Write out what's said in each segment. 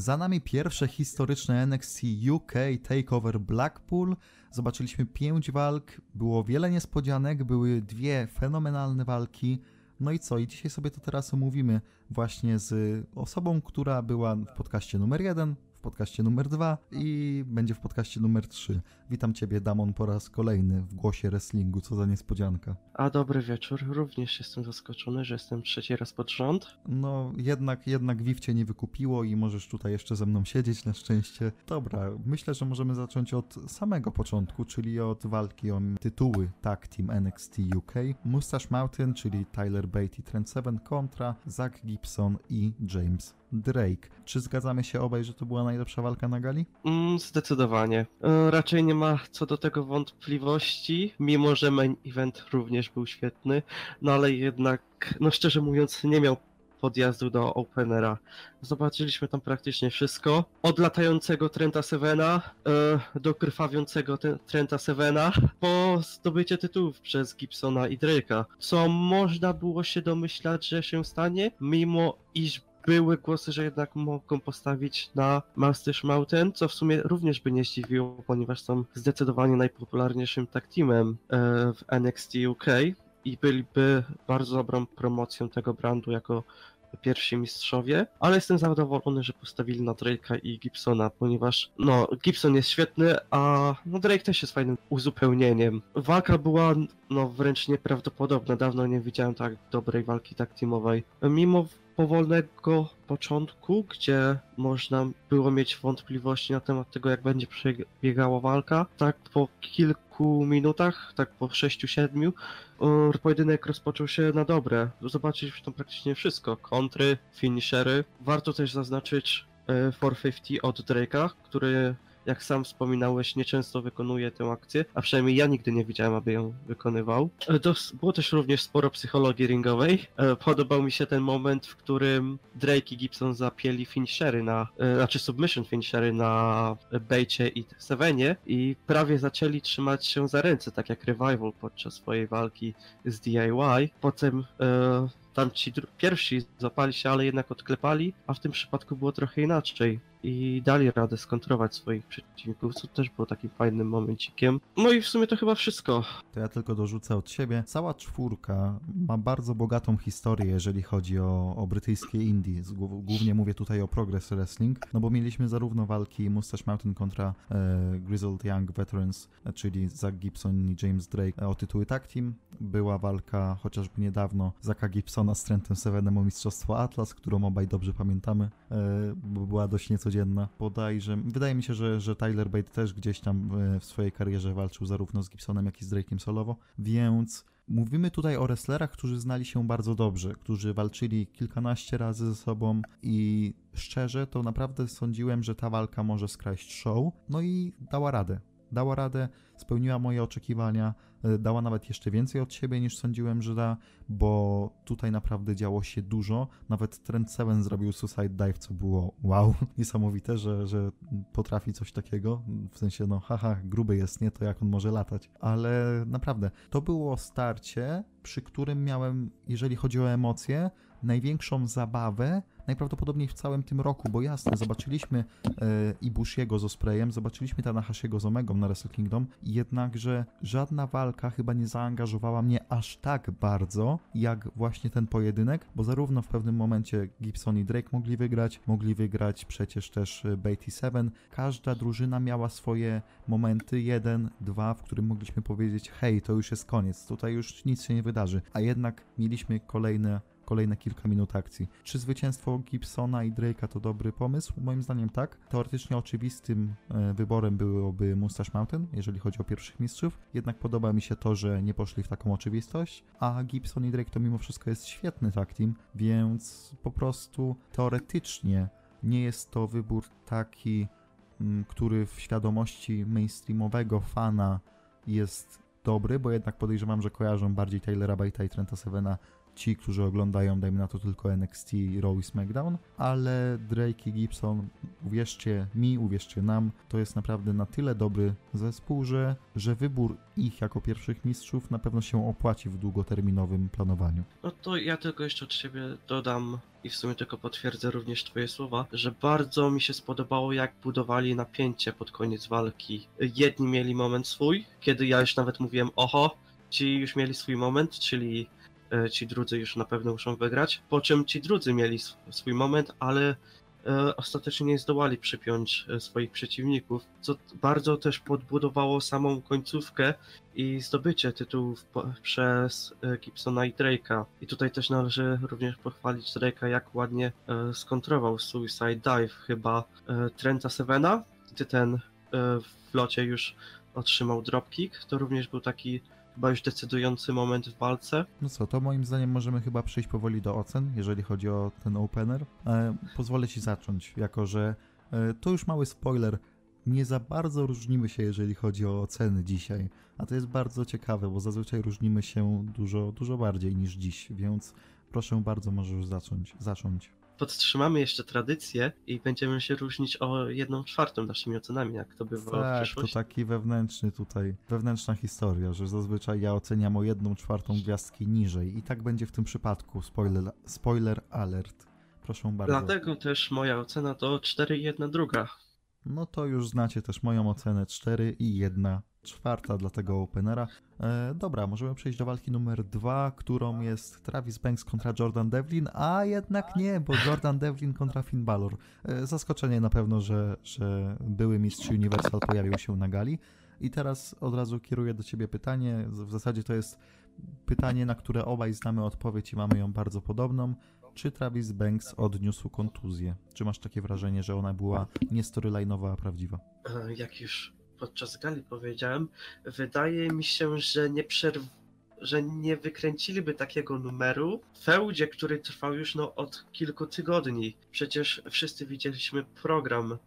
Za nami pierwsze historyczne NXT UK Takeover Blackpool. Zobaczyliśmy pięć walk, było wiele niespodzianek, były dwie fenomenalne walki. No i co? I dzisiaj sobie to teraz omówimy właśnie z osobą, która była w podcaście numer jeden, w podcaście numer dwa i będzie w podcaście numer trzy. Witam Ciebie, Damon, po raz kolejny w głosie wrestlingu. Co za niespodzianka. A dobry wieczór. Również jestem zaskoczony, że jestem trzeci raz pod rząd. No, jednak, jednak WIF cię nie wykupiło i możesz tutaj jeszcze ze mną siedzieć na szczęście. Dobra, myślę, że możemy zacząć od samego początku, czyli od walki o tytuły Tag Team NXT UK. Mustache Mountain, czyli Tyler Bate i Trent Seven kontra Zach Gibson i James Drake. Czy zgadzamy się obaj, że to była najlepsza walka na gali? Mm, zdecydowanie. E, raczej nie ma co do tego wątpliwości, mimo że main event również był świetny, no ale jednak, no szczerze mówiąc, nie miał podjazdu do Openera. Zobaczyliśmy tam praktycznie wszystko. Od latającego Trenta Sevena e, do krwawiącego te, Trenta Sevena po zdobycie tytułów przez Gibsona i Drake'a. Co można było się domyślać, że się stanie, mimo iż były głosy, że jednak mogą postawić na Master's Mountain, co w sumie również by nie zdziwiło, ponieważ są zdecydowanie najpopularniejszym tag teamem e, w NXT UK i byliby bardzo dobrą promocją tego brandu jako pierwsi mistrzowie, ale jestem zadowolony, że postawili na Drake'a i Gibsona, ponieważ no, Gibson jest świetny, a no, Drake też jest fajnym uzupełnieniem. Walka była no, wręcz nieprawdopodobna, dawno nie widziałem tak dobrej walki tak teamowej. Mimo powolnego początku, gdzie można było mieć wątpliwości na temat tego, jak będzie przebiegała walka, tak po kilku minutach, tak po 6-7, pojedynek rozpoczął się na dobre. Zobaczyliśmy tam praktycznie wszystko. Kontry, finishery. Warto też zaznaczyć 450 e, od Drake'a, który jak sam wspominałeś, nieczęsto wykonuje tę akcję, a przynajmniej ja nigdy nie widziałem, aby ją wykonywał. E, było też również sporo psychologii ringowej. E, podobał mi się ten moment, w którym Drake i Gibson zapieli finishery na, e, znaczy submission finishery na Bejcie i Sevenie i prawie zaczęli trzymać się za ręce, tak jak Revival podczas swojej walki z DIY. Potem tam ci pierwsi zapali się, ale jednak odklepali, a w tym przypadku było trochę inaczej i dali radę skontrować swoich przeciwników, co też było takim fajnym momencikiem. No i w sumie to chyba wszystko. To ja tylko dorzucę od siebie. Cała czwórka ma bardzo bogatą historię, jeżeli chodzi o, o brytyjskie indie. Głównie mówię tutaj o Progress Wrestling, no bo mieliśmy zarówno walki Mustache Mountain kontra e, Grizzled Young Veterans, czyli Zach Gibson i James Drake o tytuły Tag Team. Była walka chociażby niedawno Zaka Gibsona z Trentem Sevenem o Mistrzostwo Atlas, którą obaj dobrze pamiętamy, e, bo była dość nieco codzienna. Bodajże, wydaje mi się, że, że Tyler Bate też gdzieś tam e, w swojej karierze walczył zarówno z Gibsonem, jak i z Drake'iem solowo, więc Mówimy tutaj o wrestlerach, którzy znali się bardzo dobrze, którzy walczyli kilkanaście razy ze sobą i szczerze to naprawdę sądziłem, że ta walka może skraść show, no i dała radę. Dała radę, spełniła moje oczekiwania, dała nawet jeszcze więcej od siebie niż sądziłem, że da, bo tutaj naprawdę działo się dużo. Nawet Trend 7 zrobił Suicide Dive, co było wow, niesamowite, że, że potrafi coś takiego. W sensie, no haha, gruby jest, nie to jak on może latać. Ale naprawdę, to było starcie, przy którym miałem, jeżeli chodzi o emocje, największą zabawę najprawdopodobniej w całym tym roku, bo jasne, zobaczyliśmy e, Ibushiego z Ospreyem, zobaczyliśmy Tanahashiego z Omegą na Wrestle Kingdom, jednakże żadna walka chyba nie zaangażowała mnie aż tak bardzo, jak właśnie ten pojedynek, bo zarówno w pewnym momencie Gibson i Drake mogli wygrać, mogli wygrać przecież też e, Beatty Seven. Każda drużyna miała swoje momenty, jeden, dwa, w którym mogliśmy powiedzieć, hej, to już jest koniec, tutaj już nic się nie wydarzy, a jednak mieliśmy kolejne kolejne kilka minut akcji. Czy zwycięstwo Gibsona i Drake'a to dobry pomysł? Moim zdaniem tak. Teoretycznie oczywistym e, wyborem byłoby Mustache Mountain, jeżeli chodzi o pierwszych mistrzów, jednak podoba mi się to, że nie poszli w taką oczywistość, a Gibson i Drake to mimo wszystko jest świetny tag team, więc po prostu teoretycznie nie jest to wybór taki, mm, który w świadomości mainstreamowego fana jest dobry, bo jednak podejrzewam, że kojarzą bardziej Taylora Bate'a i Trenta Sevena ci, którzy oglądają, dajmy na to tylko NXT, Raw i SmackDown, ale Drake i Gibson, uwierzcie mi, uwierzcie nam, to jest naprawdę na tyle dobry zespół, że, że wybór ich jako pierwszych mistrzów na pewno się opłaci w długoterminowym planowaniu. No to ja tylko jeszcze od siebie dodam i w sumie tylko potwierdzę również twoje słowa, że bardzo mi się spodobało jak budowali napięcie pod koniec walki. Jedni mieli moment swój, kiedy ja już nawet mówiłem oho, ci już mieli swój moment, czyli ci drudzy już na pewno muszą wygrać, po czym ci drudzy mieli sw- swój moment, ale e, ostatecznie nie zdołali przypiąć e, swoich przeciwników, co bardzo też podbudowało samą końcówkę i zdobycie tytułów przez e, Gibsona i Drake'a. I tutaj też należy również pochwalić Drake'a, jak ładnie e, skontrował Suicide Dive chyba e, Trenta Sevena, gdy ten e, w locie już otrzymał dropkick. To również był taki chyba już decydujący moment w walce. No co, to moim zdaniem możemy chyba przejść powoli do ocen, jeżeli chodzi o ten opener. E, pozwolę ci zacząć, jako że e, to już mały spoiler. Nie za bardzo różnimy się, jeżeli chodzi o oceny dzisiaj, a to jest bardzo ciekawe, bo zazwyczaj różnimy się dużo, dużo bardziej niż dziś, więc proszę bardzo, możesz zacząć. zacząć. Podtrzymamy jeszcze tradycję i będziemy się różnić o jedną czwartą naszymi ocenami, jak to bywa w Tak, to przyszłości. taki wewnętrzny tutaj, wewnętrzna historia, że zazwyczaj ja oceniam o jedną czwartą gwiazdki niżej i tak będzie w tym przypadku. Spoiler, spoiler alert. Proszę bardzo. Dlatego też moja ocena to 4,1 druga. No to już znacie też moją ocenę 4 i 1 czwarta dla tego openera. E, dobra, możemy przejść do walki numer 2, którą jest Travis Banks kontra Jordan Devlin, a jednak nie, bo Jordan Devlin kontra Finn Balor. E, zaskoczenie na pewno, że, że były mistrz Universal pojawił się na gali. I teraz od razu kieruję do ciebie pytanie. W zasadzie to jest pytanie, na które obaj znamy odpowiedź i mamy ją bardzo podobną. Czy Travis Banks odniósł kontuzję? Czy masz takie wrażenie, że ona była nie storyline'owa, a prawdziwa? E, Jak już podczas gali powiedziałem, wydaje mi się, że nie przerw... że nie wykręciliby takiego numeru w feudzie, który trwał już no, od kilku tygodni. Przecież wszyscy widzieliśmy program e,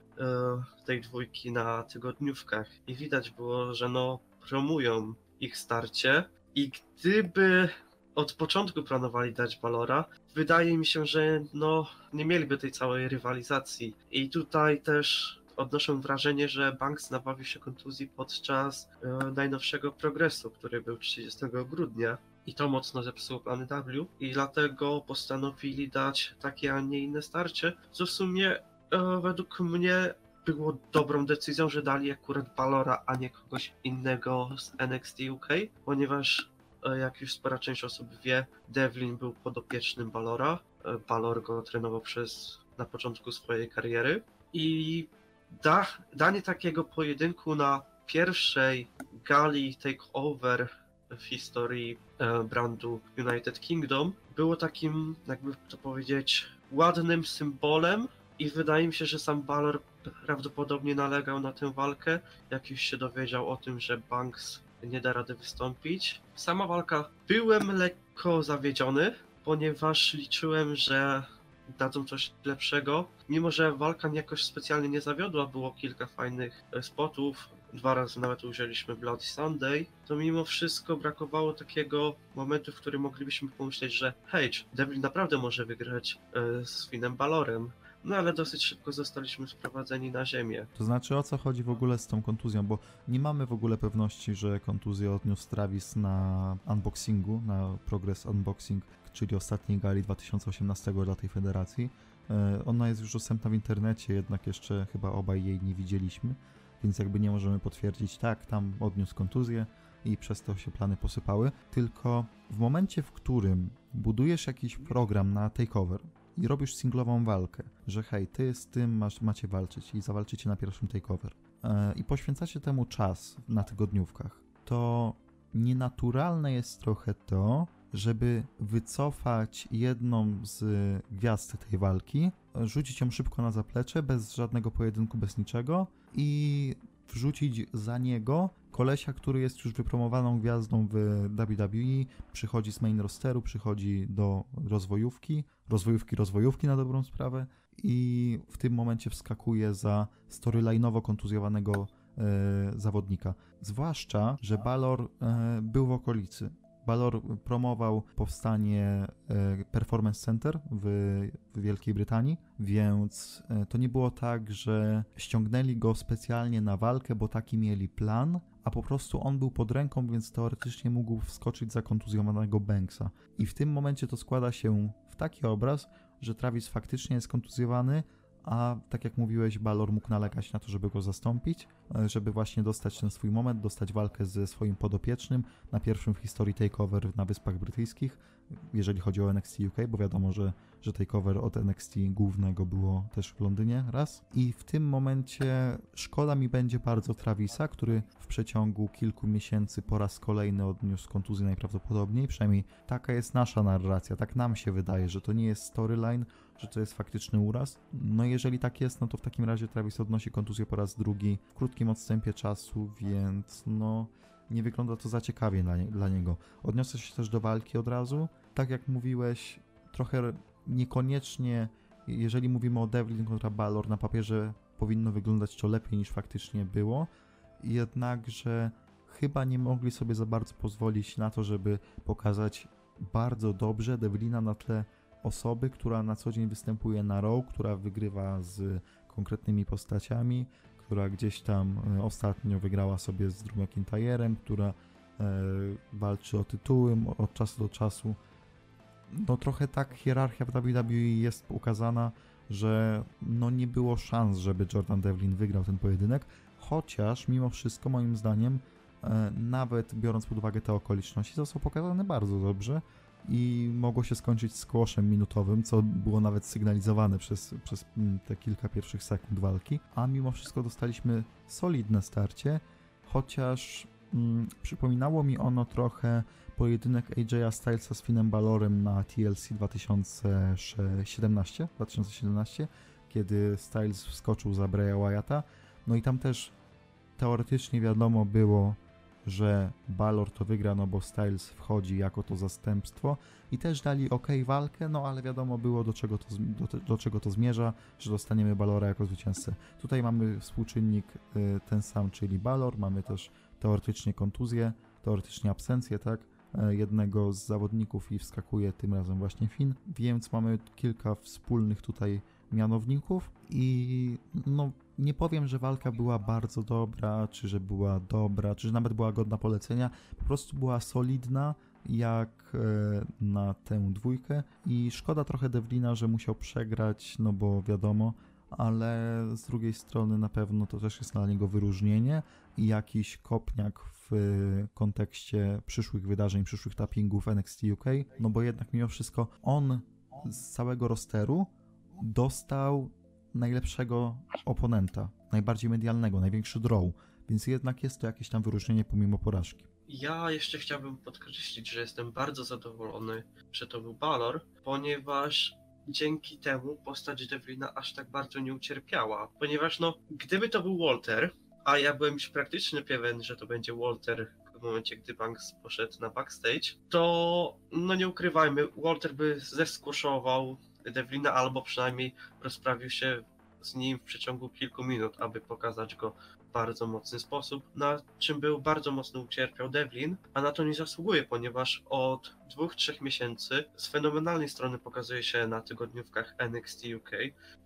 tej dwójki na tygodniówkach i widać było, że no promują ich starcie i gdyby od początku planowali dać Valora, wydaje mi się, że no nie mieliby tej całej rywalizacji. I tutaj też odnoszę wrażenie, że Banks nabawił się kontuzji podczas e, najnowszego progresu, który był 30 grudnia. I to mocno zepsuło plany W i dlatego postanowili dać takie, a nie inne starcie, co w sumie e, według mnie było dobrą decyzją, że dali akurat Balora, a nie kogoś innego z NXT UK, ponieważ e, jak już spora część osób wie, Devlin był podopiecznym Balora. Balor go trenował przez na początku swojej kariery i da, danie takiego pojedynku na pierwszej gali takeover w historii e, brandu United Kingdom było takim, jakby to powiedzieć, ładnym symbolem i wydaje mi się, że sam Balor prawdopodobnie nalegał na tę walkę, jak już się dowiedział o tym, że Banks nie da rady wystąpić. Sama walka byłem lekko zawiedziony, ponieważ liczyłem, że dadzą coś lepszego. Mimo, że walka jakoś specjalnie nie zawiodła, było kilka fajnych e, spotów, dwa razy nawet użyliśmy Bloody Sunday, to mimo wszystko brakowało takiego momentu, w którym moglibyśmy pomyśleć, że hej, Devlin naprawdę może wygrać e, z Finem Balorem. No ale dosyć szybko zostaliśmy sprowadzeni na ziemię. To znaczy o co chodzi w ogóle z tą kontuzją, bo nie mamy w ogóle pewności, że kontuzję odniósł Travis na unboxingu, na Progress Unboxing, czyli ostatniej gali 2018 dla tej federacji. E, Ona jest już dostępna w internecie, jednak jeszcze chyba obaj jej nie widzieliśmy, więc jakby nie możemy potwierdzić, tak, tam odniósł kontuzję i przez to się plany posypały. Tylko w momencie, w którym budujesz jakiś program na takeover, i robisz singlową walkę, że hej, ty z tym masz, macie walczyć i zawalczycie na pierwszym takeover. E, i poświęcacie temu czas na tygodniówkach, to nienaturalne jest trochę to, żeby wycofać jedną z gwiazd tej walki, rzucić ją szybko na zaplecze, bez żadnego pojedynku, bez niczego i wrzucić za niego kolesia, który jest już wypromowaną gwiazdą w WWE, przychodzi z main rosteru, przychodzi do rozwojówki, rozwojówki, rozwojówki na dobrą sprawę i w tym momencie wskakuje za storyline'owo kontuzjowanego e, zawodnika. Zwłaszcza, że Balor e, był w okolicy Balor promował powstanie e, Performance Center w, w Wielkiej Brytanii, więc e, to nie było tak, że ściągnęli go specjalnie na walkę, bo taki mieli plan, a po prostu on był pod ręką, więc teoretycznie mógł wskoczyć za kontuzjowanego Banksa. I w tym momencie to składa się w taki obraz, że Travis faktycznie jest kontuzjowany, a tak jak mówiłeś, Balor mógł nalegać na to, żeby go zastąpić, e, żeby właśnie dostać ten swój moment, dostać walkę ze swoim podopiecznym na pierwszym w historii takeover na Wyspach Brytyjskich, jeżeli chodzi o NXT UK, bo wiadomo, że, że takeover od NXT głównego było też w Londynie raz. I w tym momencie szkoda mi będzie bardzo Travisa, który w przeciągu kilku miesięcy po raz kolejny odniósł kontuzję najprawdopodobniej, przynajmniej taka jest nasza narracja, tak nam się wydaje, że to nie jest storyline, że to jest faktyczny uraz. No jeżeli tak jest, no to w takim razie Travis odnosi kontuzję po raz drugi w krótkim odstępie czasu, więc no nie wygląda to za ciekawie dla, nie, dla niego. Odniosę się też do walki od razu. Tak jak mówiłeś, trochę niekoniecznie, jeżeli mówimy o Devlin kontra Balor, na papierze powinno wyglądać to lepiej niż faktycznie było. Jednakże chyba nie mogli sobie za bardzo pozwolić na to, żeby pokazać bardzo dobrze Devlina na tle osoby, która na co dzień występuje na row, która wygrywa z konkretnymi postaciami, która gdzieś tam e, ostatnio wygrała sobie z Drew McIntyrem, która e, walczy o tytuły od czasu do czasu. No trochę tak hierarchia w WWE jest ukazana, że no nie było szans, żeby Jordan Devlin wygrał ten pojedynek, chociaż mimo wszystko moim zdaniem e, nawet biorąc pod uwagę te okoliczności został pokazany bardzo dobrze i mogło się skończyć squashem minutowym, co było nawet sygnalizowane przez, przez mm, te kilka pierwszych sekund walki, a mimo wszystko dostaliśmy solidne starcie, chociaż mm, przypominało mi ono trochę pojedynek AJ'a Stylesa z Finem Balorem na TLC 2017, 2017 kiedy Styles wskoczył za Bray Wyatta, no i tam też teoretycznie wiadomo było, że Balor to wygra, no bo Styles wchodzi jako to zastępstwo i też dali ok walkę, no ale wiadomo było do czego to, do, do czego to zmierza, że dostaniemy Balora jako zwycięzcę. Tutaj mamy współczynnik y, ten sam, czyli Balor, mamy też teoretycznie kontuzję, teoretycznie absencję, tak? E, jednego z zawodników i wskakuje tym razem właśnie Finn, więc mamy kilka wspólnych tutaj mianowników i no nie powiem, że walka była bardzo dobra, czy że była dobra, czy że nawet była godna polecenia. Po prostu była solidna, jak e, na tę dwójkę. I szkoda trochę Devlina, że musiał przegrać, no bo wiadomo, ale z drugiej strony na pewno to też jest dla niego wyróżnienie. I jakiś kopniak w kontekście przyszłych wydarzeń, przyszłych tappingów NXT UK, no bo jednak mimo wszystko on z całego rosteru dostał najlepszego oponenta, najbardziej medialnego, największy draw, więc jednak jest to jakieś tam wyróżnienie pomimo porażki. Ja jeszcze chciałbym podkreślić, że jestem bardzo zadowolony, że to był Balor, ponieważ dzięki temu postać Devlina aż tak bardzo nie ucierpiała. Ponieważ no, gdyby to był Walter, a ja byłem już praktycznie pewien, że to będzie Walter w momencie, gdy Banks poszedł na backstage, to no nie ukrywajmy, Walter by zeskuszował Devlina, albo przynajmniej rozprawił się z nim w przeciągu kilku minut, aby pokazać go bardzo mocny sposób, na czym był bardzo mocno ucierpiał Devlin, a na to nie zasługuje, ponieważ od dwóch, trzech miesięcy z fenomenalnej strony pokazuje się na tygodniówkach NXT UK,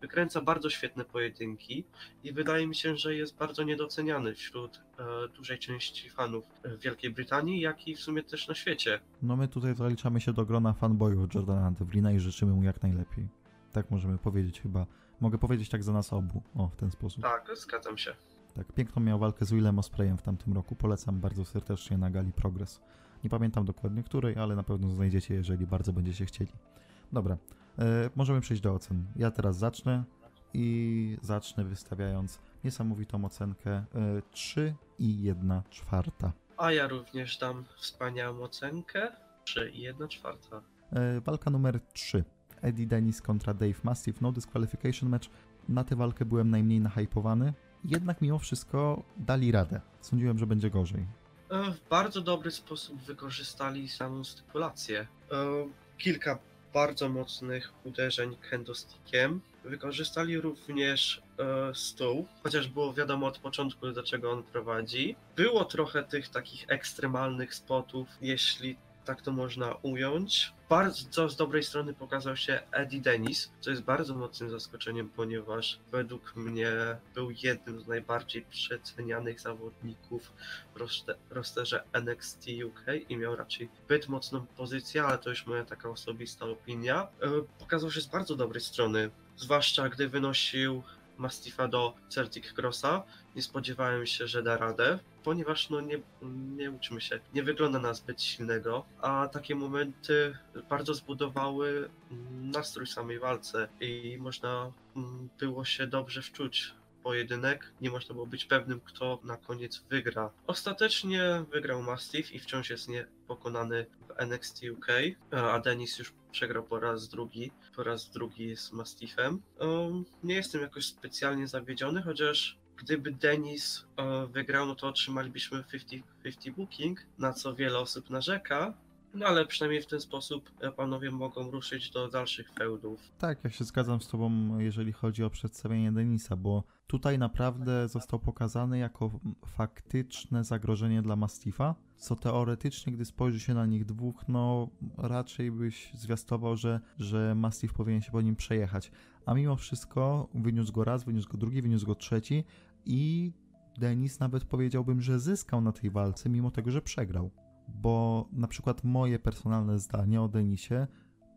wykręca bardzo świetne pojedynki i wydaje mi się, że jest bardzo niedoceniany wśród e, dużej części fanów w Wielkiej Brytanii, jak i w sumie też na świecie. No my tutaj zaliczamy się do grona fanboyów Jordana Devlina i życzymy mu jak najlepiej. Tak możemy powiedzieć chyba Mogę powiedzieć tak za nas obu. O, w ten sposób. Tak, zgadzam się. Tak, piękną miał walkę z Willem Ospreyem w tamtym roku. Polecam bardzo serdecznie na gali Progress. Nie pamiętam dokładnie której, ale na pewno znajdziecie, jeżeli bardzo będziecie chcieli. Dobra, e, możemy przejść do ocen. Ja teraz zacznę i zacznę wystawiając niesamowitą ocenkę e, 3 i 1 czwarta. A ja również dam wspaniałą ocenkę 3 i 1 czwarta. E, walka numer 3. Eddie Dennis kontra Dave Mastiff, no disqualification match. Na tę walkę byłem najmniej nahypowany, jednak mimo wszystko dali radę. Sądziłem, że będzie gorzej. E, w bardzo dobry sposób wykorzystali samą stypulację. E, kilka bardzo mocnych uderzeń kendo-stickiem. Wykorzystali również e, stół, chociaż było wiadomo od początku, do czego on prowadzi. Było trochę tych takich ekstremalnych spotów, jeśli tak to można ująć. Bardzo z dobrej strony pokazał się Eddie Dennis, co jest bardzo mocnym zaskoczeniem, ponieważ według mnie był jednym z najbardziej przecenianych zawodników w roste- rosterze NXT UK i miał raczej zbyt mocną pozycję, ale to już moja taka osobista opinia. E, Pokazał się z bardzo dobrej strony, zwłaszcza gdy wynosił Mastifa do Celtic Crossa. Nie spodziewałem się, że da radę, ponieważ no nie, nie uczymy się, nie wygląda na zbyt silnego, a takie momenty bardzo zbudowały nastrój samej walce i można mm, było się dobrze wczuć pojedynek. Nie można było być pewnym, kto na koniec wygra. Ostatecznie wygrał Mastiff i wciąż jest niepokonany w NXT UK, a Denis już przegrał po raz drugi. Po raz drugi z Mastiffem. Um, nie jestem jakoś specjalnie zawiedziony, chociaż gdyby Denis e, wygrał, no to otrzymalibyśmy 50-50 booking, na co wiele osób narzeka. No ale przynajmniej w ten sposób e, panowie mogą ruszyć do dalszych feudów. Tak, ja się zgadzam z Tobą, jeżeli chodzi o przedstawienie Denisa, bo tutaj naprawdę został pokazany jako faktyczne zagrożenie dla Mastifa, co teoretycznie, gdy spojrzy się na nich dwóch, no raczej byś zwiastował, że, że Mastiff powinien się po nim przejechać. A mimo wszystko wyniósł go raz, wyniósł go drugi, wyniósł go trzeci i Denis nawet powiedziałbym, że zyskał na tej walce, mimo tego, że przegrał. Bo na przykład moje personalne zdanie o Denisie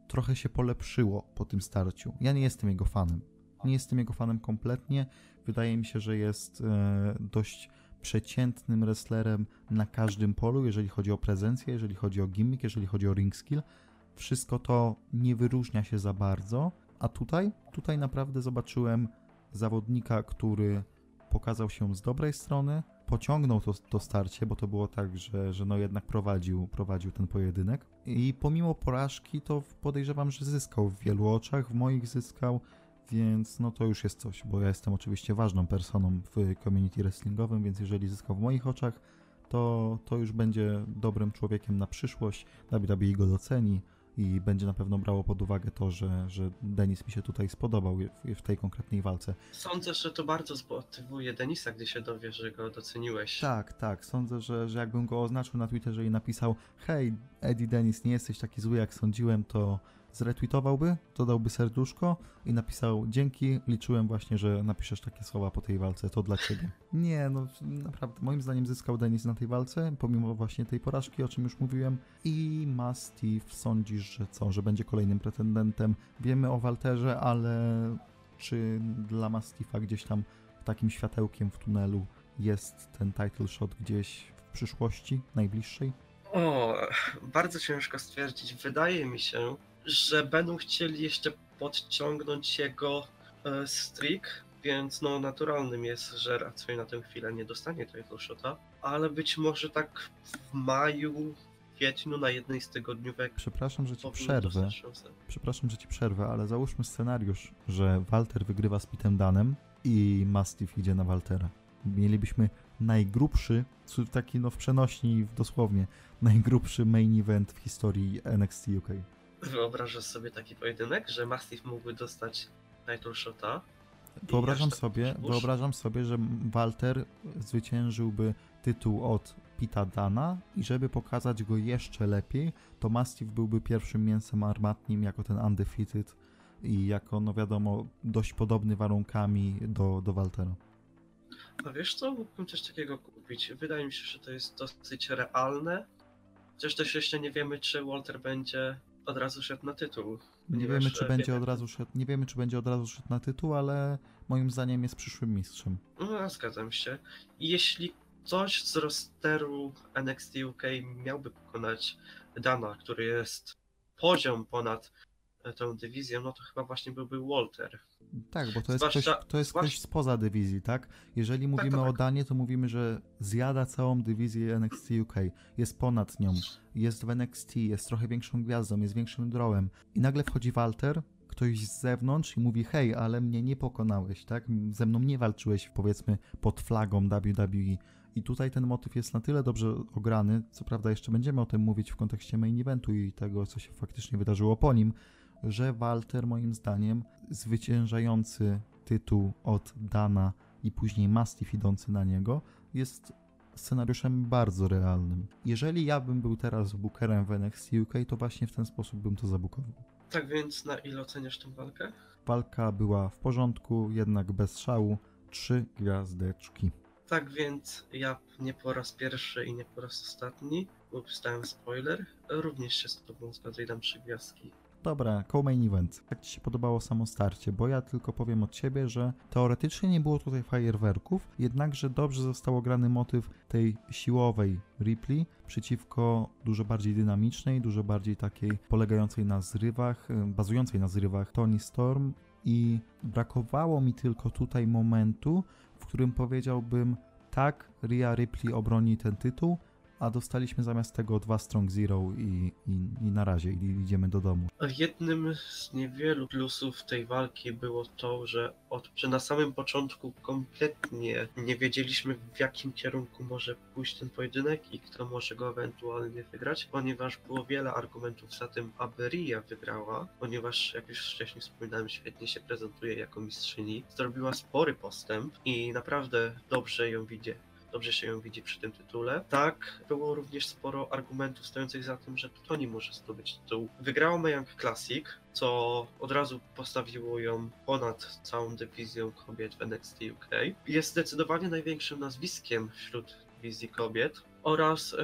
trochę się polepszyło po tym starciu. Ja nie jestem jego fanem. Nie jestem jego fanem kompletnie. Wydaje mi się, że jest e, dość przeciętnym wrestlerem na każdym polu, jeżeli chodzi o prezencję, jeżeli chodzi o gimmick, jeżeli chodzi o ring skill. Wszystko to nie wyróżnia się za bardzo, a tutaj, tutaj naprawdę zobaczyłem zawodnika, który pokazał się z dobrej strony, pociągnął to, to starcie, bo to było tak, że, że no jednak prowadził, prowadził ten pojedynek. I pomimo porażki, to podejrzewam, że zyskał w wielu oczach, w moich zyskał, więc no to już jest coś, bo ja jestem oczywiście ważną personą w community wrestlingowym, więc jeżeli zyskał w moich oczach, to, to już będzie dobrym człowiekiem na przyszłość, WWE go doceni i będzie na pewno brało pod uwagę to, że, że Denis mi się tutaj spodobał w, w tej konkretnej walce. Sądzę, że to bardzo zmotywuje Denisa, gdy się dowie, że go doceniłeś. Tak, tak. Sądzę, że, że jakbym go oznaczył na Twitterze i napisał hej, Eddie Dennis, nie jesteś taki zły jak sądziłem, to zretweetowałby, dodałby serduszko i napisał dzięki, liczyłem właśnie, że napiszesz takie słowa po tej walce, to dla ciebie. Nie, no naprawdę, moim zdaniem zyskał Denis na tej walce, pomimo właśnie tej porażki, o czym już mówiłem i Mastiff sądzisz, że co, że będzie kolejnym pretendentem. Wiemy o Walterze, ale czy dla Mastiffa gdzieś tam takim światełkiem w tunelu jest ten title shot gdzieś w przyszłości najbliższej? O, bardzo ciężko stwierdzić. Wydaje mi się, że będą chcieli jeszcze podciągnąć jego e, streak, więc no naturalnym jest, że raczej na tę chwilę nie dostanie title shota, ale być może tak w maju, kwietniu na jednej z tygodniówek Przepraszam, że ci przerwę. Przepraszam, że ci przerwę, ale załóżmy scenariusz, że Walter wygrywa z Pitem Danem i Mastiff idzie na Waltera. Mielibyśmy najgrubszy, taki no w przenośni dosłownie, najgrubszy main event w historii NXT UK. Wyobrażasz sobie taki pojedynek, że Mastiff mógłby dostać title shota? Wyobrażam aż sobie, wyobrażam sobie, że Walter zwyciężyłby tytuł od Pita Dana i żeby pokazać go jeszcze lepiej, to Mastiff byłby pierwszym mięsem armatnim jako ten undefeated i jako, no wiadomo, dość podobny warunkami do, do Waltera. A wiesz co, mógłbym coś takiego kupić. Wydaje mi się, że to jest dosyć realne. Chociaż też jeszcze nie wiemy, czy Walter będzie od razu szedł na tytuł. Nie wiemy, czy e, będzie wiemy- od razu szedł, nie wiemy, czy będzie od razu szedł na tytuł, ale moim zdaniem jest przyszłym mistrzem. No, zgadzam się. Jeśli ktoś z rosteru NXT UK miałby pokonać Dana, który jest poziom ponad e, tą dywizją, no to chyba właśnie byłby Walter. Tak, bo to jest, Zwłaszcza- ktoś, to jest zwłasz- ktoś spoza dywizji, tak? Jeżeli mówimy tak, o tak. Danie, to mówimy, że zjada całą dywizję NXT UK, jest ponad nią, jest w NXT, jest trochę większą gwiazdą, jest większym drawem i nagle wchodzi Walter, ktoś z zewnątrz i mówi hej, ale mnie nie pokonałeś, tak? Ze mną nie walczyłeś, powiedzmy, pod flagą WWE. I tutaj ten motyw jest na tyle dobrze ograny, co prawda jeszcze będziemy o tym mówić w kontekście main eventu i tego, co się faktycznie wydarzyło po nim, że Walter moim zdaniem zwyciężający tytuł od Dana i później Mastiff idący na niego jest scenariuszem bardzo realnym. Jeżeli ja bym był teraz bookerem w NXT UK, to właśnie w ten sposób bym to zabukował. Tak więc na ile oceniasz tę walkę? Walka była w porządku, jednak bez szału. Trzy gwiazdeczki. Tak więc ja nie po raz pierwszy i nie po raz ostatni, bo wstałem spoiler, również się z tobą zgodzę i dam trzy gwiazdki. Dobra, co-main event. Jak Ci się podobało samo starcie? Bo ja tylko powiem od siebie, że teoretycznie nie było tutaj fajerwerków, jednakże dobrze został ograny motyw tej siłowej Ripley przeciwko dużo bardziej dynamicznej, dużo bardziej takiej polegającej na zrywach, bazującej na zrywach Tony Storm i brakowało mi tylko tutaj momentu, w którym powiedziałbym tak, Rhea Ripley obroni ten tytuł, a dostaliśmy zamiast tego dwa Strong Zero i, i, i na razie idziemy do domu. Jednym z niewielu plusów tej walki było to, że, od, że na samym początku kompletnie nie wiedzieliśmy w jakim kierunku może pójść ten pojedynek i kto może go ewentualnie wygrać, ponieważ było wiele argumentów za tym, aby Ria wygrała, ponieważ jak już wcześniej wspominałem, świetnie się prezentuje jako mistrzyni, zrobiła spory postęp i naprawdę dobrze ją widzi dobrze się ją widzi przy tym tytule. Tak, było również sporo argumentów stojących za tym, że Tony może zdobyć tytuł. Wygrała Mayang Classic, co od razu postawiło ją ponad całą dywizją kobiet w NXT UK. Jest zdecydowanie największym nazwiskiem wśród dywizji kobiet oraz e,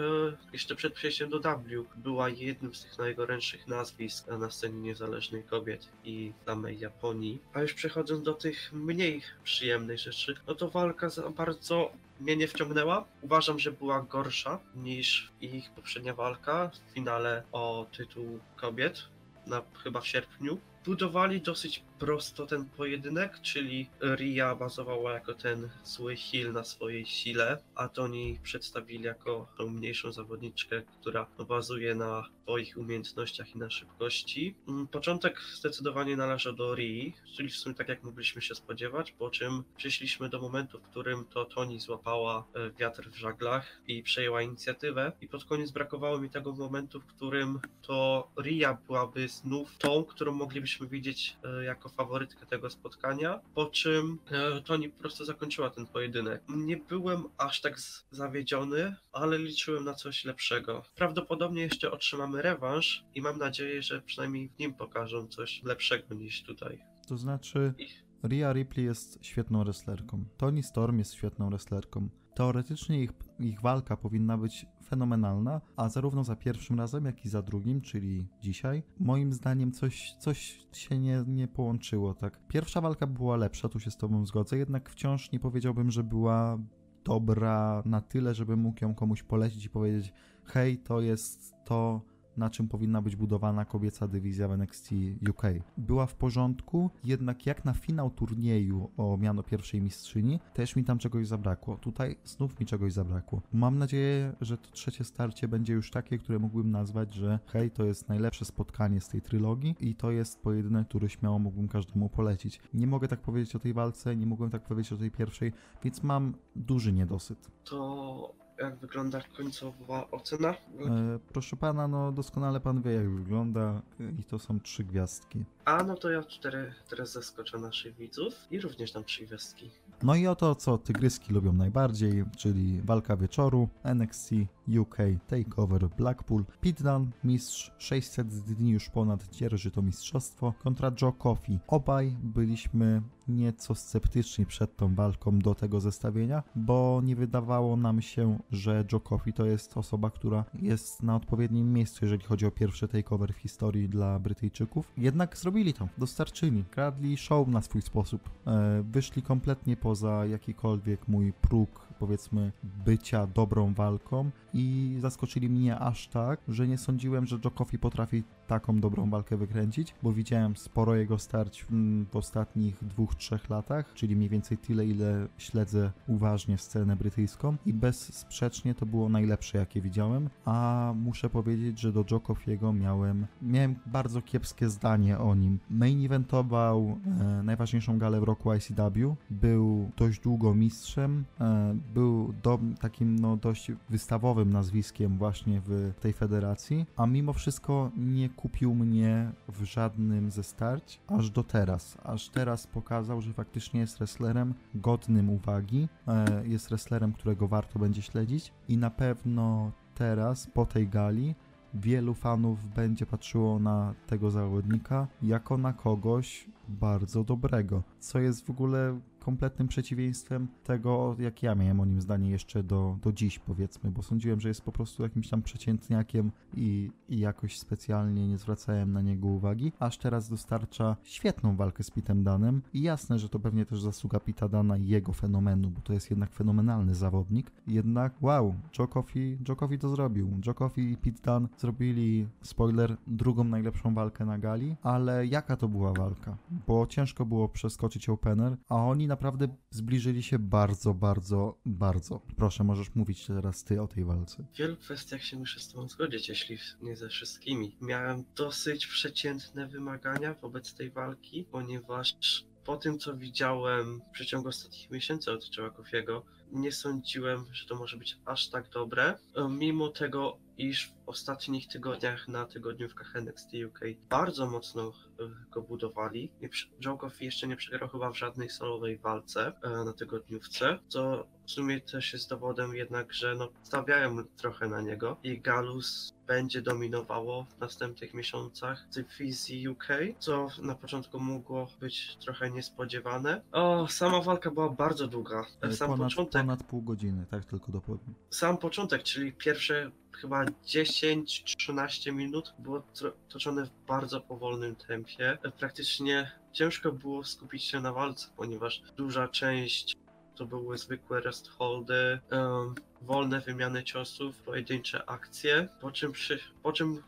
jeszcze przed przejściem do W była jednym z tych najgorętszych nazwisk na scenie niezależnej kobiet i samej Japonii. A już przechodząc do tych mniej przyjemnych rzeczy, no to walka za bardzo mnie nie wciągnęła. Uważam, że była gorsza niż ich poprzednia walka w finale o tytuł kobiet, na, chyba w sierpniu. Budowali dosyć prosto ten pojedynek, czyli Ria bazowała jako ten zły heal na swojej sile, a Toni przedstawili jako tą mniejszą zawodniczkę, która bazuje na swoich umiejętnościach i na szybkości. Mm, Początek zdecydowanie należał do Rii, czyli w sumie tak jak mogliśmy się spodziewać, po czym przyszliśmy do momentu, w którym to Toni złapała e, wiatr w żaglach i przejęła inicjatywę i pod koniec brakowało mi tego momentu, w którym to Ria byłaby znów tą, którą moglibyśmy widzieć e, jako faworytkę tego spotkania, po czym e, Toni po prostu zakończyła ten pojedynek. Nie byłem aż tak zawiedziony, ale liczyłem na coś lepszego. Prawdopodobnie jeszcze otrzymamy rewanż i mam nadzieję, że przynajmniej w nim pokażą coś lepszego niż tutaj. To znaczy, Rhea Ripley jest świetną wrestlerką. Tony Storm jest świetną wrestlerką. Teoretycznie ich, ich walka powinna być fenomenalna, a zarówno za pierwszym razem, jak i za drugim, czyli dzisiaj, moim zdaniem coś, coś się nie, nie połączyło. Tak. Pierwsza walka była lepsza, tu się z tobą zgodzę, jednak wciąż nie powiedziałbym, że była dobra na tyle, żeby mógł ją komuś polecić i powiedzieć hej, to jest to, na czym powinna być budowana kobieca dywizja w NXT UK. Była w porządku, jednak jak na finał turnieju o miano pierwszej mistrzyni, też mi tam czegoś zabrakło. Tutaj znów mi czegoś zabrakło. Mam nadzieję, że to trzecie starcie będzie już takie, które mógłbym nazwać, że hej, to jest najlepsze spotkanie z tej trylogii i to jest pojedynek, który śmiało mógłbym każdemu polecić. Nie mogę tak powiedzieć o tej walce, nie mogłem tak powiedzieć o tej pierwszej, więc mam duży niedosyt. To jak wygląda końcowa ocena? E, proszę pana, no doskonale pan wie jak wygląda i to są trzy gwiazdki. A no to ja cztery, teraz zaskoczę naszych widzów i również dam trzy gwiazdki. No i oto, co tygryski lubią najbardziej, czyli walka wieczoru, NXT UK Takeover Blackpool, Pitdan, mistrz 600 dni już ponad dzierży to mistrzostwo, kontra Joe Coffey. Obaj byliśmy nieco sceptyczni przed tą walką do tego zestawienia, bo nie wydawało nam się, że Coffey to jest osoba, która jest na odpowiednim miejscu, jeżeli chodzi o pierwszy takeover w historii dla Brytyjczyków. Jednak zrobili to, dostarczyli, kradli show na swój sposób, e, wyszli kompletnie poza jakikolwiek mój próg, powiedzmy, bycia dobrą walką i zaskoczyli mnie aż tak, że nie sądziłem, że Joe potrafi taką dobrą walkę wykręcić, bo widziałem sporo jego starć w, w ostatnich dwóch, trzech latach, czyli mniej więcej tyle, ile śledzę uważnie scenę brytyjską. I bezsprzecznie to było najlepsze, jakie widziałem, a muszę powiedzieć, że do Joe Coffey'ego miałem, miałem bardzo kiepskie zdanie o nim. Main eventował e, najważniejszą galę w roku ICW, był dość długo mistrzem, e, był do, takim no, dość wystawowym nazwiskiem właśnie w tej federacji, a mimo wszystko nie kupił mnie w żadnym ze starć, aż do teraz. Aż teraz pokazał, że faktycznie jest wrestlerem godnym uwagi, e, jest wrestlerem, którego warto będzie śledzić i na pewno teraz, po tej gali, wielu fanów będzie patrzyło na tego zawodnika jako na kogoś bardzo dobrego, co jest w ogóle kompletnym przeciwieństwem tego, jak ja miałem o nim zdanie jeszcze do, do dziś, powiedzmy, bo sądziłem, że jest po prostu jakimś tam przeciętniakiem i, i jakoś specjalnie nie zwracałem na niego uwagi, aż teraz dostarcza świetną walkę z Pitem Danem i jasne, że to pewnie też zasługa Pita Dana i jego fenomenu, bo to jest jednak fenomenalny zawodnik, jednak wow, Joe Coffey, Joe to zrobił. Joe i Pete Dan zrobili, spoiler, drugą najlepszą walkę na gali, ale jaka to była walka? Bo ciężko było przeskoczyć opener, a oni naprawdę zbliżyli się bardzo, bardzo, bardzo. Proszę, możesz mówić teraz ty o tej walce. W wielu kwestiach się muszę z tobą zgodzić, jeśli nie ze wszystkimi. Miałem dosyć przeciętne wymagania wobec tej walki, ponieważ po tym, co widziałem w przeciągu ostatnich miesięcy od Coffey'ego, nie sądziłem, że to może być aż tak dobre. E, Mimo tego, iż w ostatnich tygodniach na tygodniówkach NXT UK bardzo mocno go budowali. Coffey jeszcze nie przegrał chyba w żadnej solowej walce e, na tygodniówce, co w sumie też jest dowodem jednak, że no, stawiałem trochę na niego i Galus będzie dominowało w następnych miesiącach dywizji UK, co na początku mogło być trochę niespodziewane. O, sama walka była bardzo długa. Sam ponad, początek ponad pół godziny, tak tylko dopowiem. sam początek, czyli pierwsze chyba 10-13 minut było toczone w bardzo powolnym tempie. Praktycznie ciężko było skupić się na walce, ponieważ duża część to były zwykłe rest holdy, em, wolne wymiany ciosów, pojedyncze akcje, po czym, przy, po czym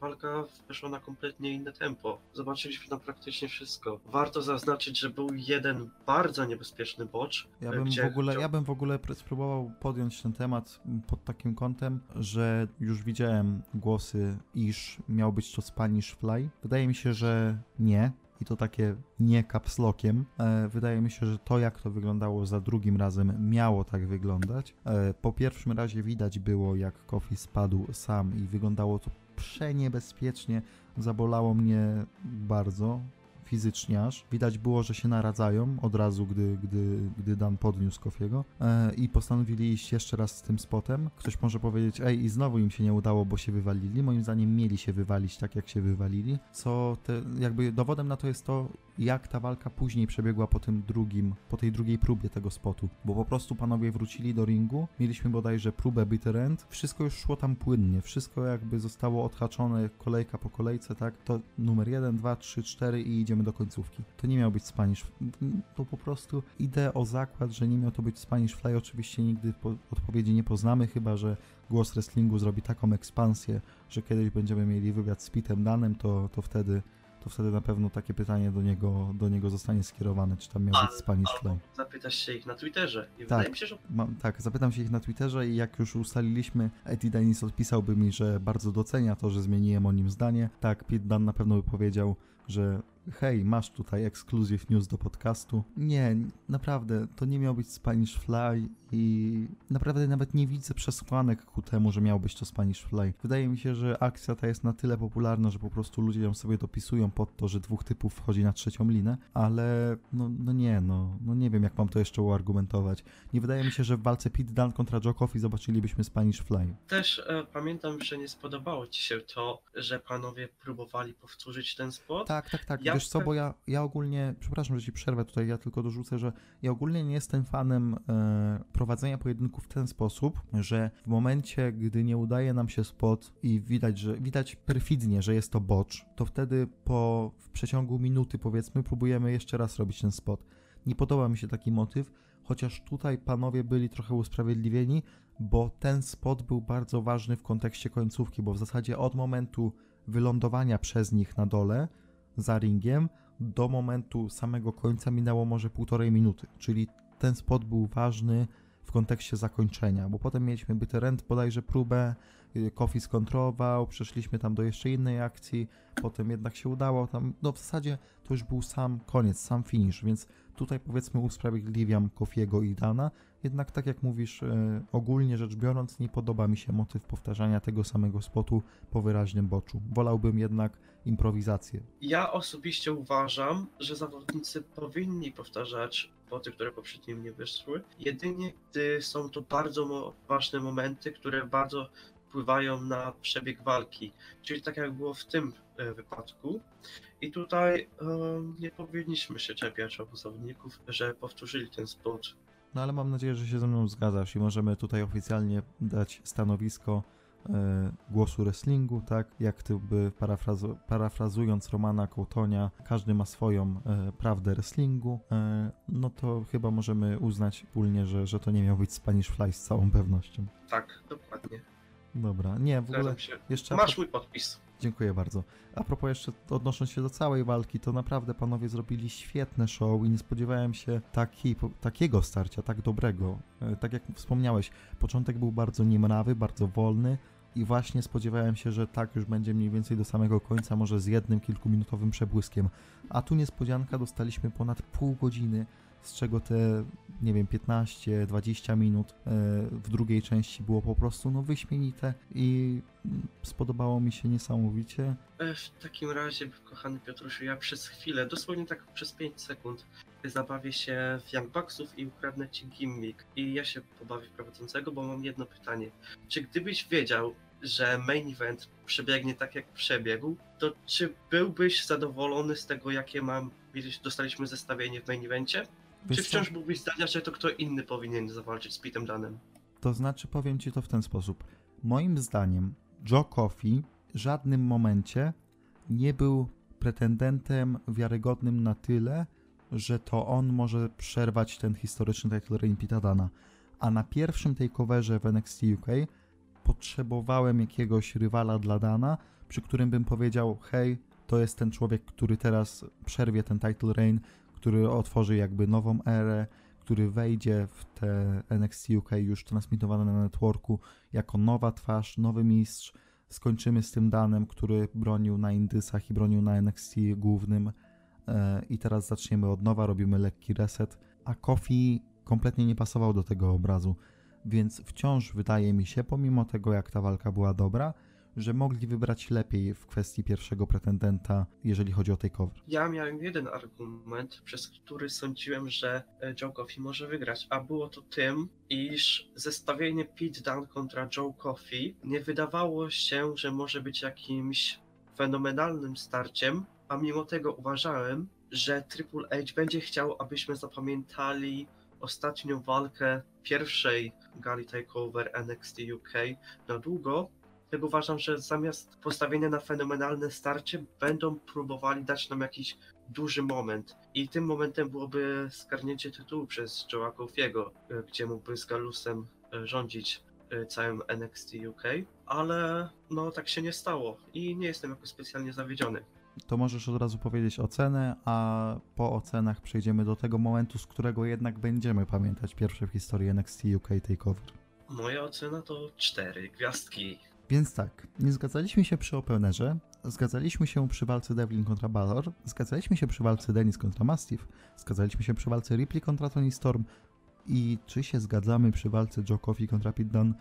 walka weszła na kompletnie inne tempo. Zobaczyliśmy tam praktycznie wszystko. Warto zaznaczyć, że był jeden bardzo niebezpieczny bocz. Ja bym, gdzie w ogóle, ja bym w ogóle pr- spróbował podjąć ten temat pod takim kątem, że już widziałem głosy, iż miał być to Spanish Fly. Wydaje mi się, że nie. I to takie nie kapslokiem. E, wydaje mi się, że to jak to wyglądało za drugim razem miało tak wyglądać. E, po pierwszym razie widać było jak Kofi spadł sam i wyglądało to przeniebezpiecznie. Zabolało mnie bardzo fizycznie aż. Widać było, że się naradzają od razu, gdy, gdy, gdy Dan podniósł Kofiego e, i postanowili iść jeszcze raz z tym spotem. Ktoś może powiedzieć, ej, i znowu im się nie udało, bo się wywalili. Moim zdaniem mieli się wywalić tak, jak się wywalili, co te, jakby dowodem na to jest to, jak ta walka później przebiegła po tym drugim, po tej drugiej próbie tego spotu, bo po prostu panowie wrócili do ringu, mieliśmy bodajże próbę bitter end, wszystko już szło tam płynnie, wszystko jakby zostało odhaczone kolejka po kolejce, tak, to numer 1, 2, 3, 4 i idziemy do końcówki. To nie miał być Spanish, to po prostu idę o zakład, że nie miał to być Spanish Fly, oczywiście nigdy po, odpowiedzi nie poznamy, chyba, że głos wrestlingu zrobi taką ekspansję, że kiedyś będziemy mieli wywiad z Pitem Danem, to, to wtedy to wtedy na pewno takie pytanie do niego, do niego zostanie skierowane, czy tam miał być Spanish. Albo zapytasz się ich na Twitterze. I Tak. wydaje mi się, że Mam, tak, zapytam się ich na Twitterze i jak już ustaliliśmy, Eddie Dennis odpisałby mi, że bardzo docenia to, że zmieniłem o nim zdanie. Tak, Pete Dunne na pewno by powiedział, że hej, masz tutaj exclusive news do podcastu. Nie, naprawdę, to nie miał być Spanish Fly i naprawdę nawet nie widzę przesłanek ku temu, że miał być to Spanish Fly. Wydaje mi się, że akcja ta jest na tyle popularna, że po prostu ludzie ją sobie dopisują pod to, że dwóch typów wchodzi na trzecią linę, ale no, no nie, no, no nie wiem jak mam to jeszcze uargumentować. Nie wydaje mi się, że w walce Pete Dunne kontra Coffey zobaczylibyśmy Spanish Fly. też e, pamiętam, że nie spodobało ci się to, że panowie próbowali powtórzyć ten spot. Tak, tak, tak. Ja Wiesz co, bo ja, ja ogólnie, przepraszam, że ci przerwę tutaj, ja tylko dorzucę, że ja ogólnie nie jestem fanem e, prowadzenia pojedynku w ten sposób, że w momencie, gdy nie udaje nam się spot i widać, że widać perfidnie, że jest to bocz, to wtedy po w przeciągu minuty powiedzmy próbujemy jeszcze raz robić ten spot. Nie podoba mi się taki motyw, chociaż tutaj panowie byli trochę usprawiedliwieni, bo ten spot był bardzo ważny w kontekście końcówki, bo w zasadzie od momentu wylądowania przez nich na dole za ringiem do momentu samego końca minęło może półtorej minuty, czyli ten spot był ważny w kontekście zakończenia, bo potem mieliśmy Bitter End bodajże próbę, Kofi skontrował, przeszliśmy tam do jeszcze innej akcji, potem jednak się udało tam, no w zasadzie to już był sam koniec, sam finish, więc tutaj powiedzmy usprawiedliwiam Kofiego i Dana, jednak tak jak mówisz, y, ogólnie rzecz biorąc nie podoba mi się motyw powtarzania tego samego spotu po wyraźnym boczu. Wolałbym jednak improwizację. Ja osobiście uważam, że zawodnicy powinni powtarzać spoty, które poprzednio nie wyszły, jedynie gdy są to bardzo ważne momenty, które bardzo wpływają na przebieg walki. Czyli tak jak było w tym e, wypadku. I tutaj e, nie powinniśmy się czepiać obu zawodników, że powtórzyli ten spot. No ale mam nadzieję, że się ze mną zgadzasz i możemy tutaj oficjalnie dać stanowisko e, głosu wrestlingu, tak? Jak to by parafrazu- parafrazując Romana Kołtonia, każdy ma swoją prawdę wrestlingu, no to chyba możemy uznać wspólnie, że, że to nie miał być Spanish Fly z całą pewnością. Tak, dokładnie. Dobra, nie, w ogóle się. jeszcze... Masz mój podpis. Dziękuję bardzo. A propos jeszcze odnosząc się do całej walki, to naprawdę panowie zrobili świetne show i nie spodziewałem się takiej, po- takiego starcia, tak dobrego. E, Tak jak wspomniałeś, początek był bardzo niemrawy, bardzo wolny i właśnie spodziewałem się, że tak już będzie mniej więcej do samego końca, może z jednym kilkuminutowym przebłyskiem. A tu niespodzianka, dostaliśmy ponad pół godziny, z czego te, nie wiem, 15-20 minut e, w drugiej części było po prostu no wyśmienite i spodobało mi się niesamowicie. E, W takim razie, kochany Piotrusiu, ja przez chwilę, dosłownie tak przez 5 sekund, zabawię się w Young i ukradnę ci gimmick. I ja się pobawię prowadzącego, bo mam jedno pytanie. Czy gdybyś wiedział, że main event przebiegnie tak jak przebiegł, to czy byłbyś zadowolony z tego, jakie mam, dostaliśmy zestawienie w main evencie? Wiesz czy co? wciąż byłbyś zdania, że to kto inny powinien zawalczyć z Pitem Danem? To znaczy, powiem ci to w ten sposób. Moim zdaniem, Joe Coffey w żadnym momencie nie był pretendentem wiarygodnym na tyle, że to on może przerwać ten historyczny title reign Pita Dana. A na pierwszym takeoverze w NXT UK potrzebowałem jakiegoś rywala dla Dana, przy którym bym powiedział, hej, to jest ten człowiek, który teraz przerwie ten title reign, który otworzy jakby nową erę, który wejdzie w te NXT UK już transmitowane na networku jako nowa twarz, nowy mistrz. Skończymy z tym Danem, który bronił na Indysach i bronił na NXT głównym. E, I teraz zaczniemy od nowa, robimy lekki reset. A Kofi kompletnie nie pasował do tego obrazu, więc wciąż wydaje mi się, pomimo tego jak ta walka była dobra, że mogli wybrać lepiej w kwestii pierwszego pretendenta, jeżeli chodzi o takeover. Ja miałem jeden argument, przez który sądziłem, że e, Joe Coffey może wygrać, a było to tym, iż zestawienie Pete Dunne kontra Joe Coffey nie wydawało się, że może być jakimś fenomenalnym starciem, a mimo tego uważałem, że Triple H będzie chciał, abyśmy zapamiętali ostatnią walkę pierwszej gali takeover NXT UK na długo, Dlatego uważam, że zamiast postawienia na fenomenalne starcie, będą próbowali dać nam jakiś duży moment. I tym momentem byłoby skarnięcie tytułu przez Joe'a Kofiego, e, gdzie mógłby z Galusem e, rządzić e, całym NXT UK. Ale no tak się nie stało i nie jestem jakoś specjalnie zawiedziony. to możesz od razu powiedzieć ocenę, a po ocenach przejdziemy do tego momentu, z którego jednak będziemy pamiętać pierwsze w historii NXT UK Takeover. Moja ocena to cztery gwiazdki. Więc tak, nie zgadzaliśmy się przy openerze, zgadzaliśmy się przy walce Devlin kontra Balor, zgadzaliśmy się przy walce Dennis kontra Mastiff, zgadzaliśmy się przy walce Ripley kontra Tony Storm i czy się zgadzamy przy walce Joe Coffey kontra Pete Dunne?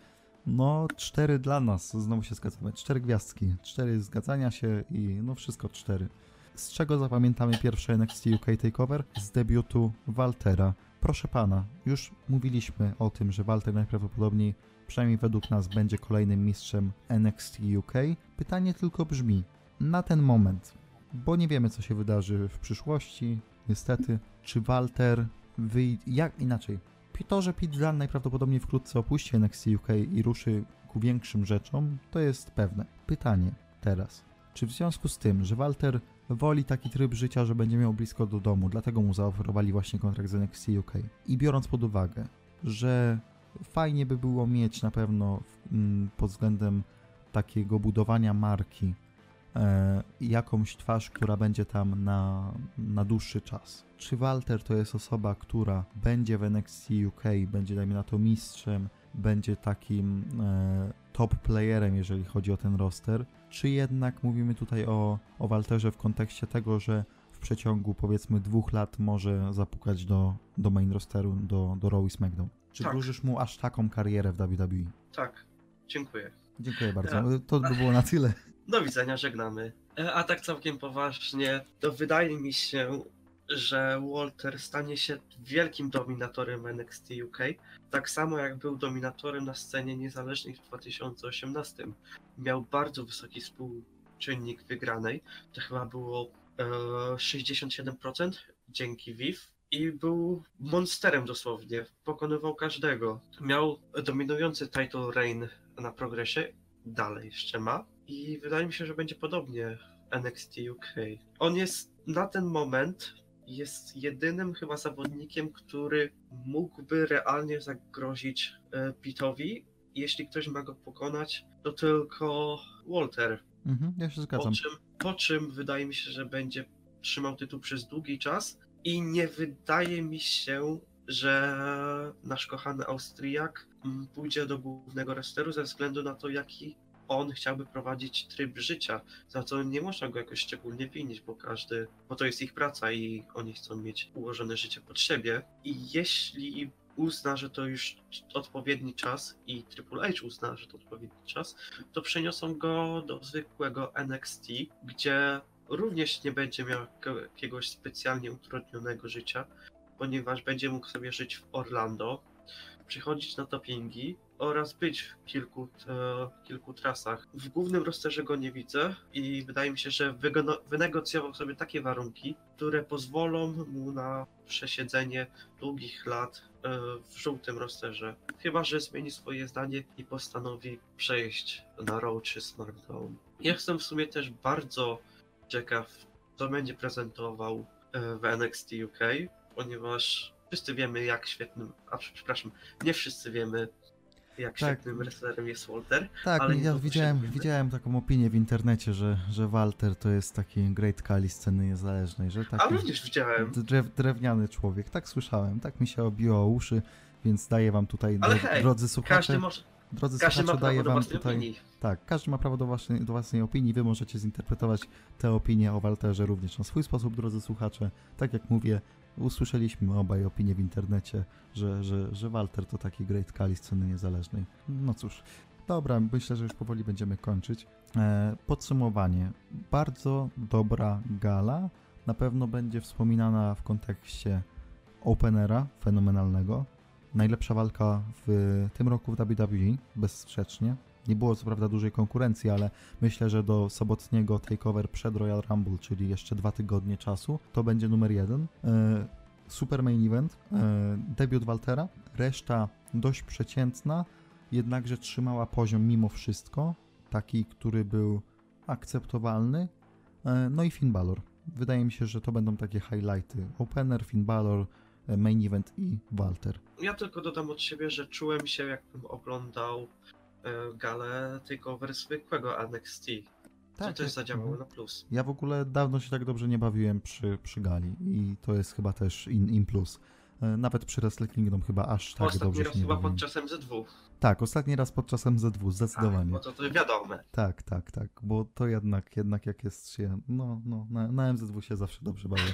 No, cztery dla nas, znowu się zgadzamy. Cztery gwiazdki, cztery zgadzania się i no wszystko cztery. Z czego zapamiętamy pierwsze NXT UK Takeover? Z debiutu Waltera. Proszę pana, już mówiliśmy o tym, że Walter najprawdopodobniej, przynajmniej według nas, będzie kolejnym mistrzem NXT UK. Pytanie tylko brzmi, na ten moment, bo nie wiemy co się wydarzy w przyszłości, niestety, czy Walter wyjdzie, jak inaczej, to, że Pete Dunne najprawdopodobniej wkrótce opuści NXT UK i ruszy ku większym rzeczom, to jest pewne. Pytanie teraz, czy w związku z tym, że Walter woli taki tryb życia, że będzie miał blisko do domu, dlatego mu zaoferowali właśnie kontrakt z NXT UK. I biorąc pod uwagę, że fajnie by było mieć na pewno mm, pod względem takiego budowania marki e, jakąś twarz, która będzie tam na, na dłuższy czas. Czy Walter to jest osoba, która będzie w NXT UK, będzie dajmy na to mistrzem, będzie takim e, top playerem, jeżeli chodzi o ten roster, czy jednak mówimy tutaj o, o Walterze w kontekście tego, że w przeciągu powiedzmy dwóch lat może zapukać do, do main rosteru, do, do Raw i SmackDown? Czy Tak. wróżysz mu aż taką karierę w WWE? Tak, dziękuję. Dziękuję bardzo. To by było na tyle. Do widzenia, żegnamy. E, A tak całkiem poważnie, to wydaje mi się, że Walter stanie się wielkim dominatorem NXT UK, tak samo jak był dominatorem na scenie niezależnej w 2018. Miał bardzo wysoki współczynnik wygranej, to chyba było e, 67% dzięki Viv i był monsterem dosłownie, pokonywał każdego. Miał dominujący title reign na progresie, dalej jeszcze ma i wydaje mi się, że będzie podobnie NXT UK. On jest na ten moment jest jedynym chyba zawodnikiem, który mógłby realnie zagrozić e, Pitowi. Jeśli ktoś ma go pokonać, to tylko Walter. Mhm, ja się Po zgadzam. czym, po czym wydaje mi się, że będzie trzymał tytuł przez długi czas i nie wydaje mi się, że nasz kochany Austriak pójdzie do głównego resteru ze względu na to, jaki on chciałby prowadzić tryb życia, za co nie można go jakoś szczególnie winić, bo każdy, bo to jest ich praca i oni chcą mieć ułożone życie pod siebie. I jeśli uzna, że to już odpowiedni czas i Triple H uzna, że to odpowiedni czas, to przeniosą go do zwykłego NXT, gdzie również nie będzie miał jak- jakiegoś specjalnie utrudnionego życia, ponieważ będzie mógł sobie żyć w Orlando, przychodzić na dopingi oraz być w kilku, e, kilku trasach. W głównym rosterze go nie widzę i wydaje mi się, że wynegocjował sobie takie warunki, które pozwolą mu na przesiedzenie długich lat e, w żółtym rosterze. Chyba, że zmieni swoje zdanie i postanowi przejść na Raw czy SmackDown. Ja jestem w sumie też bardzo ciekaw, co będzie prezentował e, w NXT UK, ponieważ wszyscy wiemy, jak świetnym, a przepraszam, nie wszyscy wiemy, jak Tak. świetnym wrestlerem jest Walter. Tak, ale ja widziałem, widziałem taką opinię w internecie, że, że Walter to jest taki great Kali sceny niezależnej, że A taki również widziałem. drew, drewniany człowiek. Tak słyszałem, tak mi się obiło o uszy, więc daję wam tutaj, Ale dro- hej, drodzy słuchacze, może, drodzy każdy słuchacze, daję wam tutaj... opinii. Tak, każdy ma prawo do własnej, do własnej opinii. Wy możecie zinterpretować tę opinię o Walterze również na swój sposób, drodzy słuchacze. Tak jak mówię, usłyszeliśmy obaj opinie w internecie, że, że, że Walter to taki great Kali sceny niezależnej. No cóż, dobra, myślę, że już powoli będziemy kończyć. E, podsumowanie. Bardzo dobra gala. Na pewno będzie wspominana w kontekście openera fenomenalnego. Najlepsza walka w tym roku w WWE, bezsprzecznie. Nie było co prawda dużej konkurencji, ale myślę, że do sobotniego takeover przed Royal Rumble, czyli jeszcze dwa tygodnie czasu, to będzie numer jeden. E, Super main event, e, debiut Waltera, reszta dość przeciętna, jednakże trzymała poziom mimo wszystko, taki, który był akceptowalny. E, No i Finn Balor. Wydaje mi się, że to będą takie highlighty. Opener, Finn Balor, main event i Walter. Ja tylko dodam od siebie, że czułem się jakbym oglądał e, galę takeover zwykłego NXT. Co Tak, też jest. zadziałało Mhm. na plus. Ja w ogóle dawno się tak dobrze nie bawiłem przy, przy gali i to jest chyba też in, in plus. E, Nawet przy Wrestle Kingdom chyba aż tak Ostatni dobrze raz się nie chyba bawiłem. podczas MZ2. Tak, ostatni raz podczas MZ2, Tak, zdecydowanie. bo to, to wiadome. Tak, tak, tak, bo to jednak, jednak jak jest się, no, no, na, na MZ2 się zawsze dobrze bawię.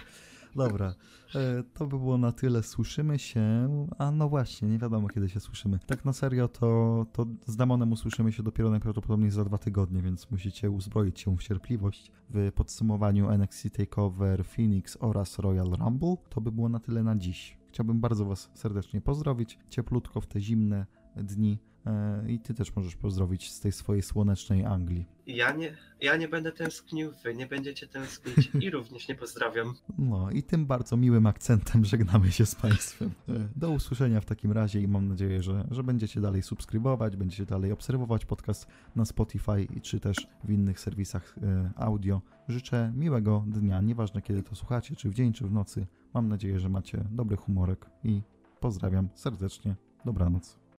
Dobra, e, to by było na tyle, słyszymy się, a no właśnie, nie wiadomo kiedy się słyszymy. Tak na serio, to, to z Damonem usłyszymy się dopiero najprawdopodobniej za dwa tygodnie, więc musicie uzbroić się w cierpliwość. W podsumowaniu NXT TakeOver Phoenix oraz Royal Rumble to by było na tyle na dziś. Chciałbym bardzo Was serdecznie pozdrowić, cieplutko w te zimne dni i Ty też możesz pozdrowić z tej swojej słonecznej Anglii. Ja nie, ja nie będę tęsknił, wy nie będziecie tęsknić i również nie pozdrawiam. No i tym bardzo miłym akcentem żegnamy się z Państwem. E, Do usłyszenia w takim razie i mam nadzieję, że, że będziecie dalej subskrybować, będziecie dalej obserwować podcast na Spotify i czy też w innych serwisach e, audio. Życzę miłego dnia, nieważne kiedy to słuchacie, czy w dzień, czy w nocy. Mam nadzieję, że macie dobry humorek i pozdrawiam serdecznie. Dobranoc.